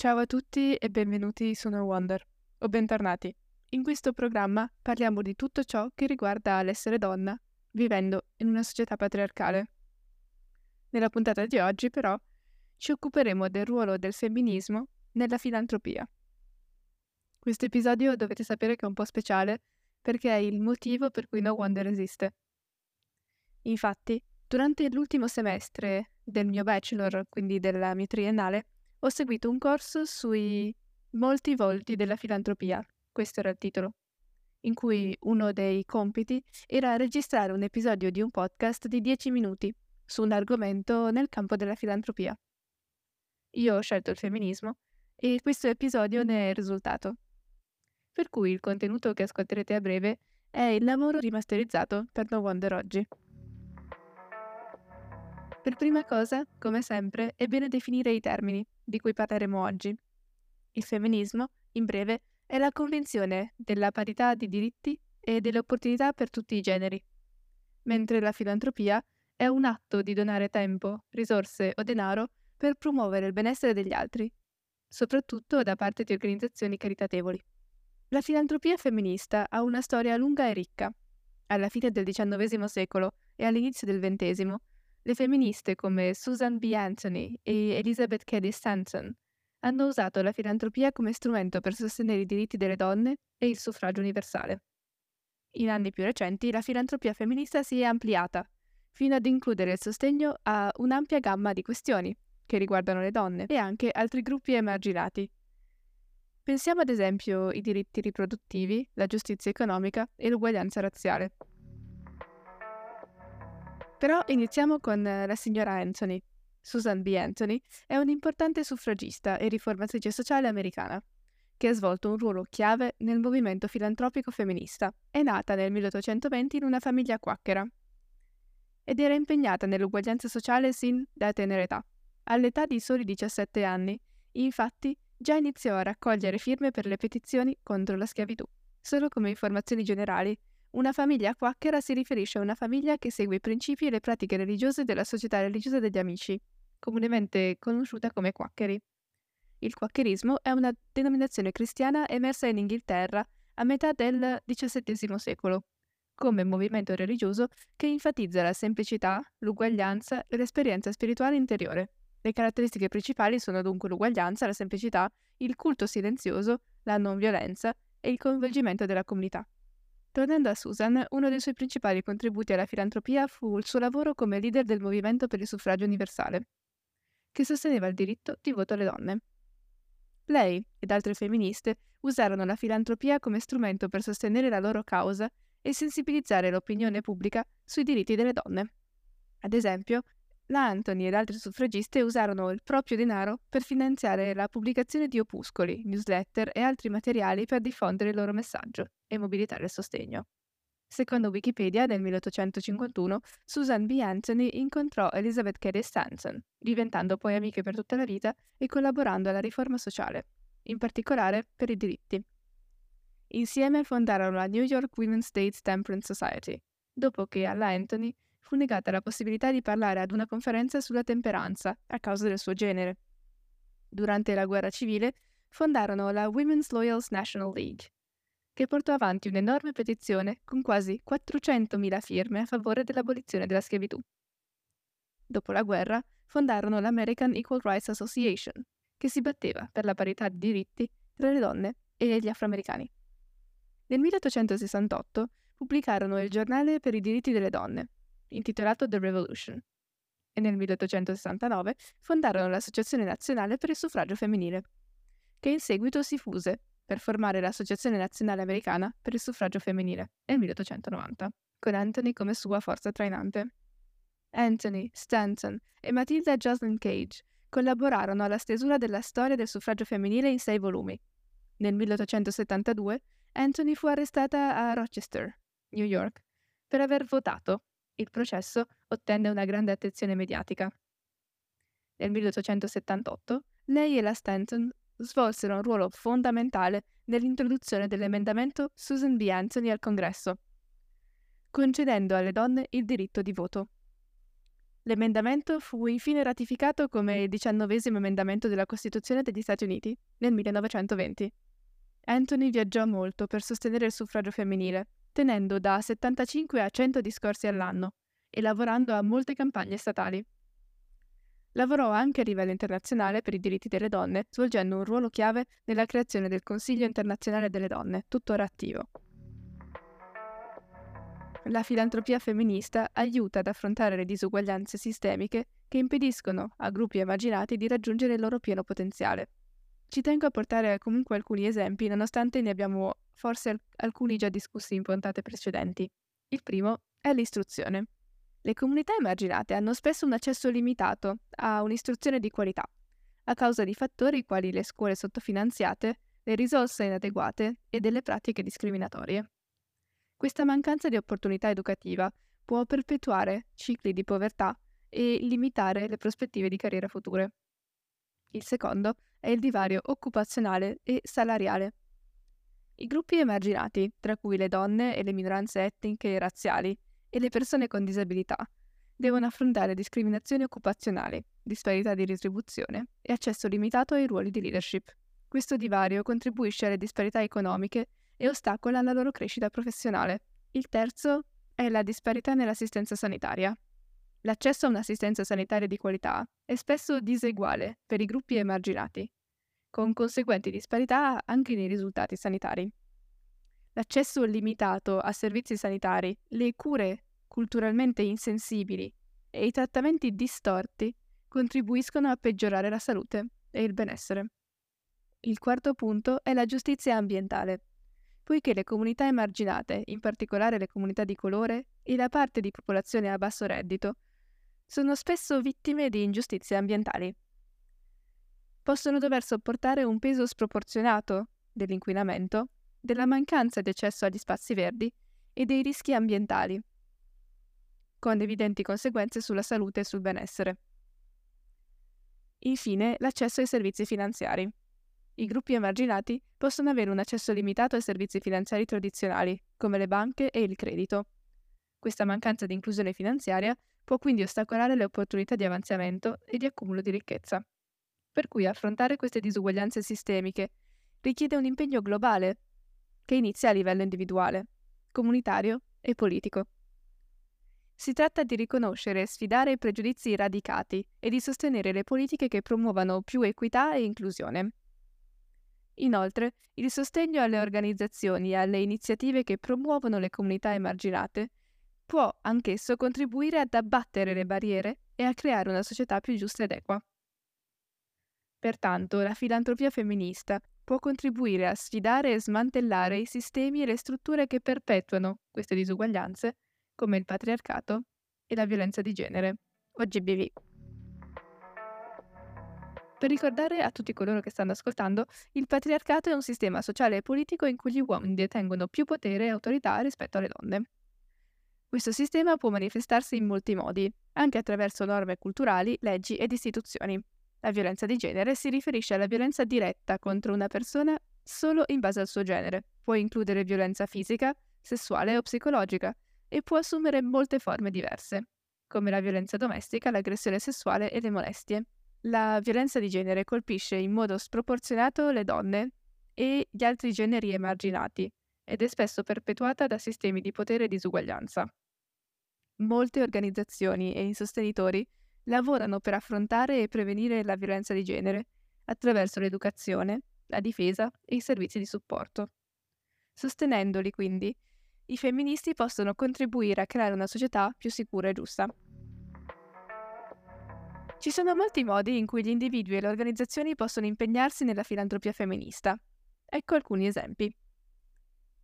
Ciao a tutti e benvenuti su No Wonder, o bentornati. In questo programma parliamo di tutto ciò che riguarda l'essere donna vivendo in una società patriarcale. Nella puntata di oggi, però, ci occuperemo del ruolo del femminismo nella filantropia. Questo episodio dovete sapere che è un po' speciale perché è il motivo per cui No Wonder esiste. Infatti, durante l'ultimo semestre del mio bachelor, quindi della mia triennale, ho seguito un corso sui molti volti della filantropia, questo era il titolo, in cui uno dei compiti era registrare un episodio di un podcast di 10 minuti su un argomento nel campo della filantropia. Io ho scelto il femminismo e questo episodio ne è il risultato. Per cui il contenuto che ascolterete a breve è il lavoro rimasterizzato per No Wonder oggi. Per prima cosa, come sempre, è bene definire i termini di cui parleremo oggi. Il femminismo, in breve, è la convinzione della parità di diritti e delle opportunità per tutti i generi, mentre la filantropia è un atto di donare tempo, risorse o denaro per promuovere il benessere degli altri, soprattutto da parte di organizzazioni caritatevoli. La filantropia femminista ha una storia lunga e ricca. Alla fine del XIX secolo e all'inizio del XX le femministe come Susan B. Anthony e Elizabeth Cady Stanton hanno usato la filantropia come strumento per sostenere i diritti delle donne e il suffragio universale. In anni più recenti la filantropia femminista si è ampliata, fino ad includere il sostegno a un'ampia gamma di questioni che riguardano le donne e anche altri gruppi emarginati. Pensiamo ad esempio ai diritti riproduttivi, la giustizia economica e l'uguaglianza razziale. Però iniziamo con eh, la signora Anthony. Susan B. Anthony è un'importante suffragista e riformatrice sociale americana, che ha svolto un ruolo chiave nel movimento filantropico femminista. È nata nel 1820 in una famiglia quacchera ed era impegnata nell'uguaglianza sociale sin da tenera età. All'età di soli 17 anni, infatti, già iniziò a raccogliere firme per le petizioni contro la schiavitù. Solo come informazioni generali, una famiglia quacchera si riferisce a una famiglia che segue i principi e le pratiche religiose della società religiosa degli amici, comunemente conosciuta come quaccheri. Il quaccherismo è una denominazione cristiana emersa in Inghilterra a metà del XVII secolo, come movimento religioso che enfatizza la semplicità, l'uguaglianza e l'esperienza spirituale interiore. Le caratteristiche principali sono dunque l'uguaglianza, la semplicità, il culto silenzioso, la non violenza e il coinvolgimento della comunità. Tornando a Susan, uno dei suoi principali contributi alla filantropia fu il suo lavoro come leader del movimento per il suffragio universale, che sosteneva il diritto di voto alle donne. Lei ed altre femministe usarono la filantropia come strumento per sostenere la loro causa e sensibilizzare l'opinione pubblica sui diritti delle donne. Ad esempio, la Anthony ed altre suffragiste usarono il proprio denaro per finanziare la pubblicazione di opuscoli, newsletter e altri materiali per diffondere il loro messaggio e mobilitare il sostegno. Secondo Wikipedia, nel 1851, Susan B. Anthony incontrò Elizabeth Cady Stanton, diventando poi amiche per tutta la vita e collaborando alla riforma sociale, in particolare per i diritti. Insieme fondarono la New York Women's States Temperance Society, dopo che alla Anthony fu negata la possibilità di parlare ad una conferenza sulla temperanza a causa del suo genere. Durante la guerra civile fondarono la Women's Loyals National League, che portò avanti un'enorme petizione con quasi 400.000 firme a favore dell'abolizione della schiavitù. Dopo la guerra fondarono l'American Equal Rights Association, che si batteva per la parità di diritti tra le donne e gli afroamericani. Nel 1868 pubblicarono il Giornale per i diritti delle donne, intitolato The Revolution, e nel 1869 fondarono l'Associazione Nazionale per il Suffragio Femminile, che in seguito si fuse per formare l'Associazione Nazionale Americana per il Suffragio Femminile nel 1890, con Anthony come sua forza trainante. Anthony, Stanton e Matilda Jocelyn Cage collaborarono alla stesura della storia del suffragio femminile in sei volumi. Nel 1872 Anthony fu arrestata a Rochester, New York, per aver votato il processo ottenne una grande attenzione mediatica. Nel 1878 lei e la Stanton svolsero un ruolo fondamentale nell'introduzione dell'emendamento Susan B. Anthony al Congresso, concedendo alle donne il diritto di voto. L'emendamento fu infine ratificato come il diciannovesimo emendamento della Costituzione degli Stati Uniti nel 1920. Anthony viaggiò molto per sostenere il suffragio femminile, tenendo da 75 a 100 discorsi all'anno e lavorando a molte campagne statali. Lavorò anche a livello internazionale per i diritti delle donne, svolgendo un ruolo chiave nella creazione del Consiglio internazionale delle donne, tuttora attivo. La filantropia femminista aiuta ad affrontare le disuguaglianze sistemiche che impediscono a gruppi emarginati di raggiungere il loro pieno potenziale. Ci tengo a portare comunque alcuni esempi, nonostante ne abbiamo forse alcuni già discussi in puntate precedenti. Il primo è l'istruzione. Le comunità emarginate hanno spesso un accesso limitato a un'istruzione di qualità, a causa di fattori quali le scuole sottofinanziate, le risorse inadeguate e delle pratiche discriminatorie. Questa mancanza di opportunità educativa può perpetuare cicli di povertà e limitare le prospettive di carriera future. Il secondo è il divario occupazionale e salariale. I gruppi emarginati, tra cui le donne e le minoranze etniche e razziali, e le persone con disabilità devono affrontare discriminazioni occupazionali, disparità di retribuzione e accesso limitato ai ruoli di leadership. Questo divario contribuisce alle disparità economiche e ostacola la loro crescita professionale. Il terzo è la disparità nell'assistenza sanitaria. L'accesso a un'assistenza sanitaria di qualità è spesso diseguale per i gruppi emarginati, con conseguenti disparità anche nei risultati sanitari. L'accesso limitato a servizi sanitari, le cure culturalmente insensibili e i trattamenti distorti contribuiscono a peggiorare la salute e il benessere. Il quarto punto è la giustizia ambientale, poiché le comunità emarginate, in particolare le comunità di colore e la parte di popolazione a basso reddito, sono spesso vittime di ingiustizie ambientali. Possono dover sopportare un peso sproporzionato dell'inquinamento della mancanza di accesso agli spazi verdi e dei rischi ambientali, con evidenti conseguenze sulla salute e sul benessere. Infine, l'accesso ai servizi finanziari. I gruppi emarginati possono avere un accesso limitato ai servizi finanziari tradizionali, come le banche e il credito. Questa mancanza di inclusione finanziaria può quindi ostacolare le opportunità di avanzamento e di accumulo di ricchezza. Per cui affrontare queste disuguaglianze sistemiche richiede un impegno globale che inizia a livello individuale, comunitario e politico. Si tratta di riconoscere e sfidare i pregiudizi radicati e di sostenere le politiche che promuovano più equità e inclusione. Inoltre, il sostegno alle organizzazioni e alle iniziative che promuovono le comunità emarginate può anch'esso contribuire ad abbattere le barriere e a creare una società più giusta ed equa. Pertanto, la filantropia femminista può contribuire a sfidare e smantellare i sistemi e le strutture che perpetuano queste disuguaglianze, come il patriarcato e la violenza di genere, o GBV. Per ricordare a tutti coloro che stanno ascoltando, il patriarcato è un sistema sociale e politico in cui gli uomini detengono più potere e autorità rispetto alle donne. Questo sistema può manifestarsi in molti modi, anche attraverso norme culturali, leggi ed istituzioni. La violenza di genere si riferisce alla violenza diretta contro una persona solo in base al suo genere. Può includere violenza fisica, sessuale o psicologica e può assumere molte forme diverse, come la violenza domestica, l'aggressione sessuale e le molestie. La violenza di genere colpisce in modo sproporzionato le donne e gli altri generi emarginati ed è spesso perpetuata da sistemi di potere e disuguaglianza. Molte organizzazioni e i sostenitori lavorano per affrontare e prevenire la violenza di genere attraverso l'educazione, la difesa e i servizi di supporto. Sostenendoli, quindi, i femministi possono contribuire a creare una società più sicura e giusta. Ci sono molti modi in cui gli individui e le organizzazioni possono impegnarsi nella filantropia femminista. Ecco alcuni esempi.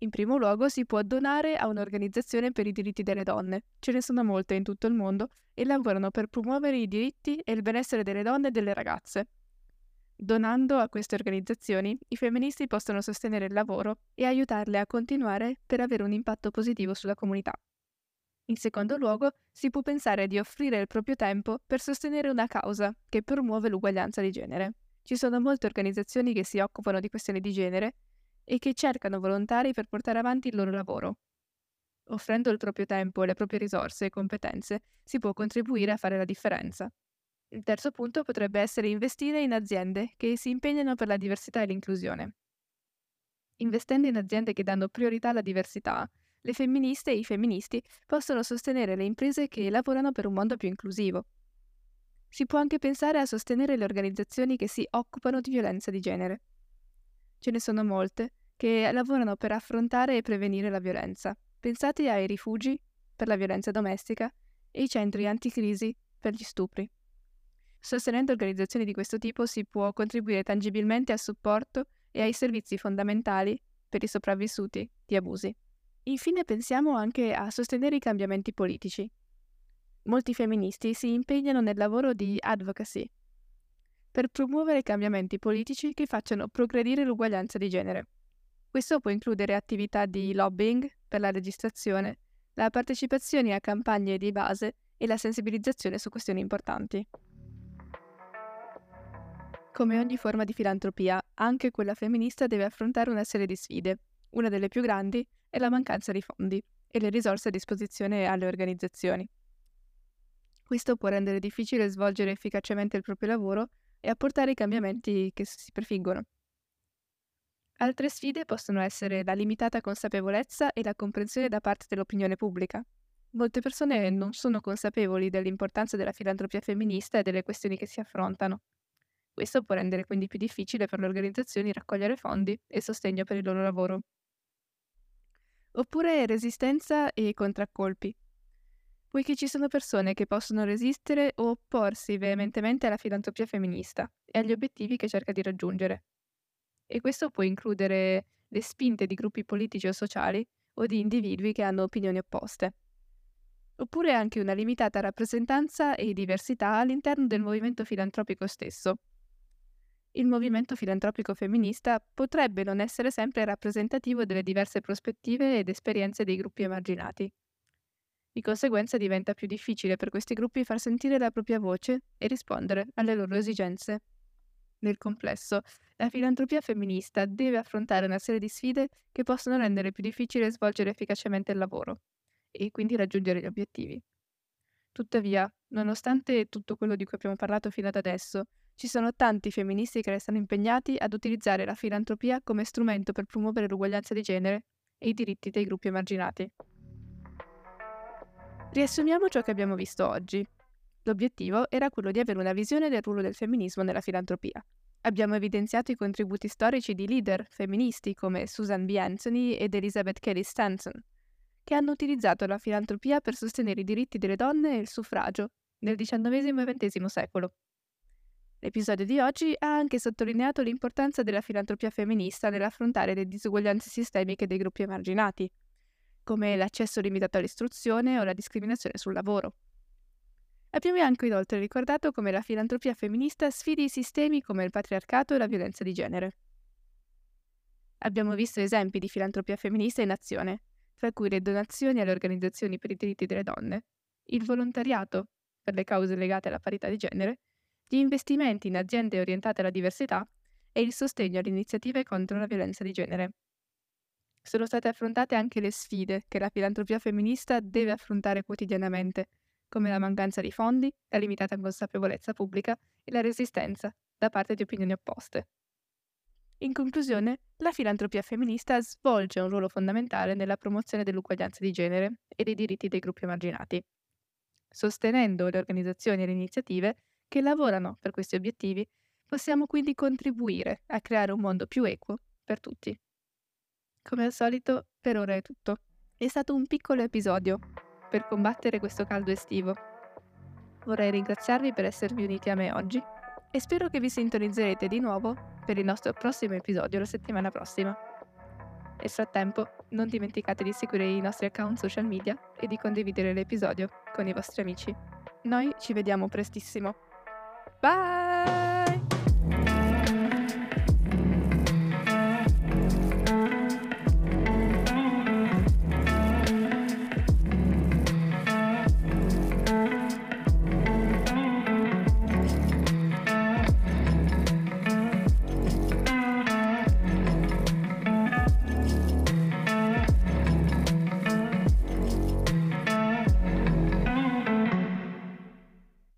In primo luogo si può donare a un'organizzazione per i diritti delle donne. Ce ne sono molte in tutto il mondo e lavorano per promuovere i diritti e il benessere delle donne e delle ragazze. Donando a queste organizzazioni, i femministi possono sostenere il lavoro e aiutarle a continuare per avere un impatto positivo sulla comunità. In secondo luogo, si può pensare di offrire il proprio tempo per sostenere una causa che promuove l'uguaglianza di genere. Ci sono molte organizzazioni che si occupano di questioni di genere e che cercano volontari per portare avanti il loro lavoro. Offrendo il proprio tempo, le proprie risorse e competenze, si può contribuire a fare la differenza. Il terzo punto potrebbe essere investire in aziende che si impegnano per la diversità e l'inclusione. Investendo in aziende che danno priorità alla diversità, le femministe e i femministi possono sostenere le imprese che lavorano per un mondo più inclusivo. Si può anche pensare a sostenere le organizzazioni che si occupano di violenza di genere. Ce ne sono molte che lavorano per affrontare e prevenire la violenza. Pensate ai rifugi per la violenza domestica e i centri anticrisi per gli stupri. Sostenendo organizzazioni di questo tipo si può contribuire tangibilmente al supporto e ai servizi fondamentali per i sopravvissuti di abusi. Infine pensiamo anche a sostenere i cambiamenti politici. Molti femministi si impegnano nel lavoro di advocacy per promuovere cambiamenti politici che facciano progredire l'uguaglianza di genere. Questo può includere attività di lobbying per la registrazione, la partecipazione a campagne di base e la sensibilizzazione su questioni importanti. Come ogni forma di filantropia, anche quella femminista deve affrontare una serie di sfide. Una delle più grandi è la mancanza di fondi e le risorse a disposizione alle organizzazioni. Questo può rendere difficile svolgere efficacemente il proprio lavoro e apportare i cambiamenti che si prefiggono. Altre sfide possono essere la limitata consapevolezza e la comprensione da parte dell'opinione pubblica. Molte persone non sono consapevoli dell'importanza della filantropia femminista e delle questioni che si affrontano. Questo può rendere quindi più difficile per le organizzazioni raccogliere fondi e sostegno per il loro lavoro. Oppure resistenza e contraccolpi. Poiché ci sono persone che possono resistere o opporsi veementemente alla filantropia femminista e agli obiettivi che cerca di raggiungere. E questo può includere le spinte di gruppi politici o sociali o di individui che hanno opinioni opposte. Oppure anche una limitata rappresentanza e diversità all'interno del movimento filantropico stesso, il movimento filantropico femminista potrebbe non essere sempre rappresentativo delle diverse prospettive ed esperienze dei gruppi emarginati. Di conseguenza diventa più difficile per questi gruppi far sentire la propria voce e rispondere alle loro esigenze. Nel complesso, la filantropia femminista deve affrontare una serie di sfide che possono rendere più difficile svolgere efficacemente il lavoro e quindi raggiungere gli obiettivi. Tuttavia, nonostante tutto quello di cui abbiamo parlato fino ad adesso, ci sono tanti femministi che restano impegnati ad utilizzare la filantropia come strumento per promuovere l'uguaglianza di genere e i diritti dei gruppi emarginati. Riassumiamo ciò che abbiamo visto oggi. L'obiettivo era quello di avere una visione del ruolo del femminismo nella filantropia. Abbiamo evidenziato i contributi storici di leader femministi come Susan B. Anthony ed Elizabeth Kelly Stanton, che hanno utilizzato la filantropia per sostenere i diritti delle donne e il suffragio nel XIX e XX secolo. L'episodio di oggi ha anche sottolineato l'importanza della filantropia femminista nell'affrontare le disuguaglianze sistemiche dei gruppi emarginati, come l'accesso limitato all'istruzione o la discriminazione sul lavoro. Abbiamo anche inoltre ricordato come la filantropia femminista sfidi i sistemi come il patriarcato e la violenza di genere. Abbiamo visto esempi di filantropia femminista in azione, tra cui le donazioni alle organizzazioni per i diritti delle donne, il volontariato per le cause legate alla parità di genere gli investimenti in aziende orientate alla diversità e il sostegno alle iniziative contro la violenza di genere. Sono state affrontate anche le sfide che la filantropia femminista deve affrontare quotidianamente, come la mancanza di fondi, la limitata consapevolezza pubblica e la resistenza da parte di opinioni opposte. In conclusione, la filantropia femminista svolge un ruolo fondamentale nella promozione dell'uguaglianza di genere e dei diritti dei gruppi emarginati. Sostenendo le organizzazioni e le iniziative che lavorano per questi obiettivi, possiamo quindi contribuire a creare un mondo più equo per tutti. Come al solito, per ora è tutto. È stato un piccolo episodio per combattere questo caldo estivo. Vorrei ringraziarvi per esservi uniti a me oggi e spero che vi sintonizzerete di nuovo per il nostro prossimo episodio la settimana prossima. Nel frattempo, non dimenticate di seguire i nostri account social media e di condividere l'episodio con i vostri amici. Noi ci vediamo prestissimo. Bye!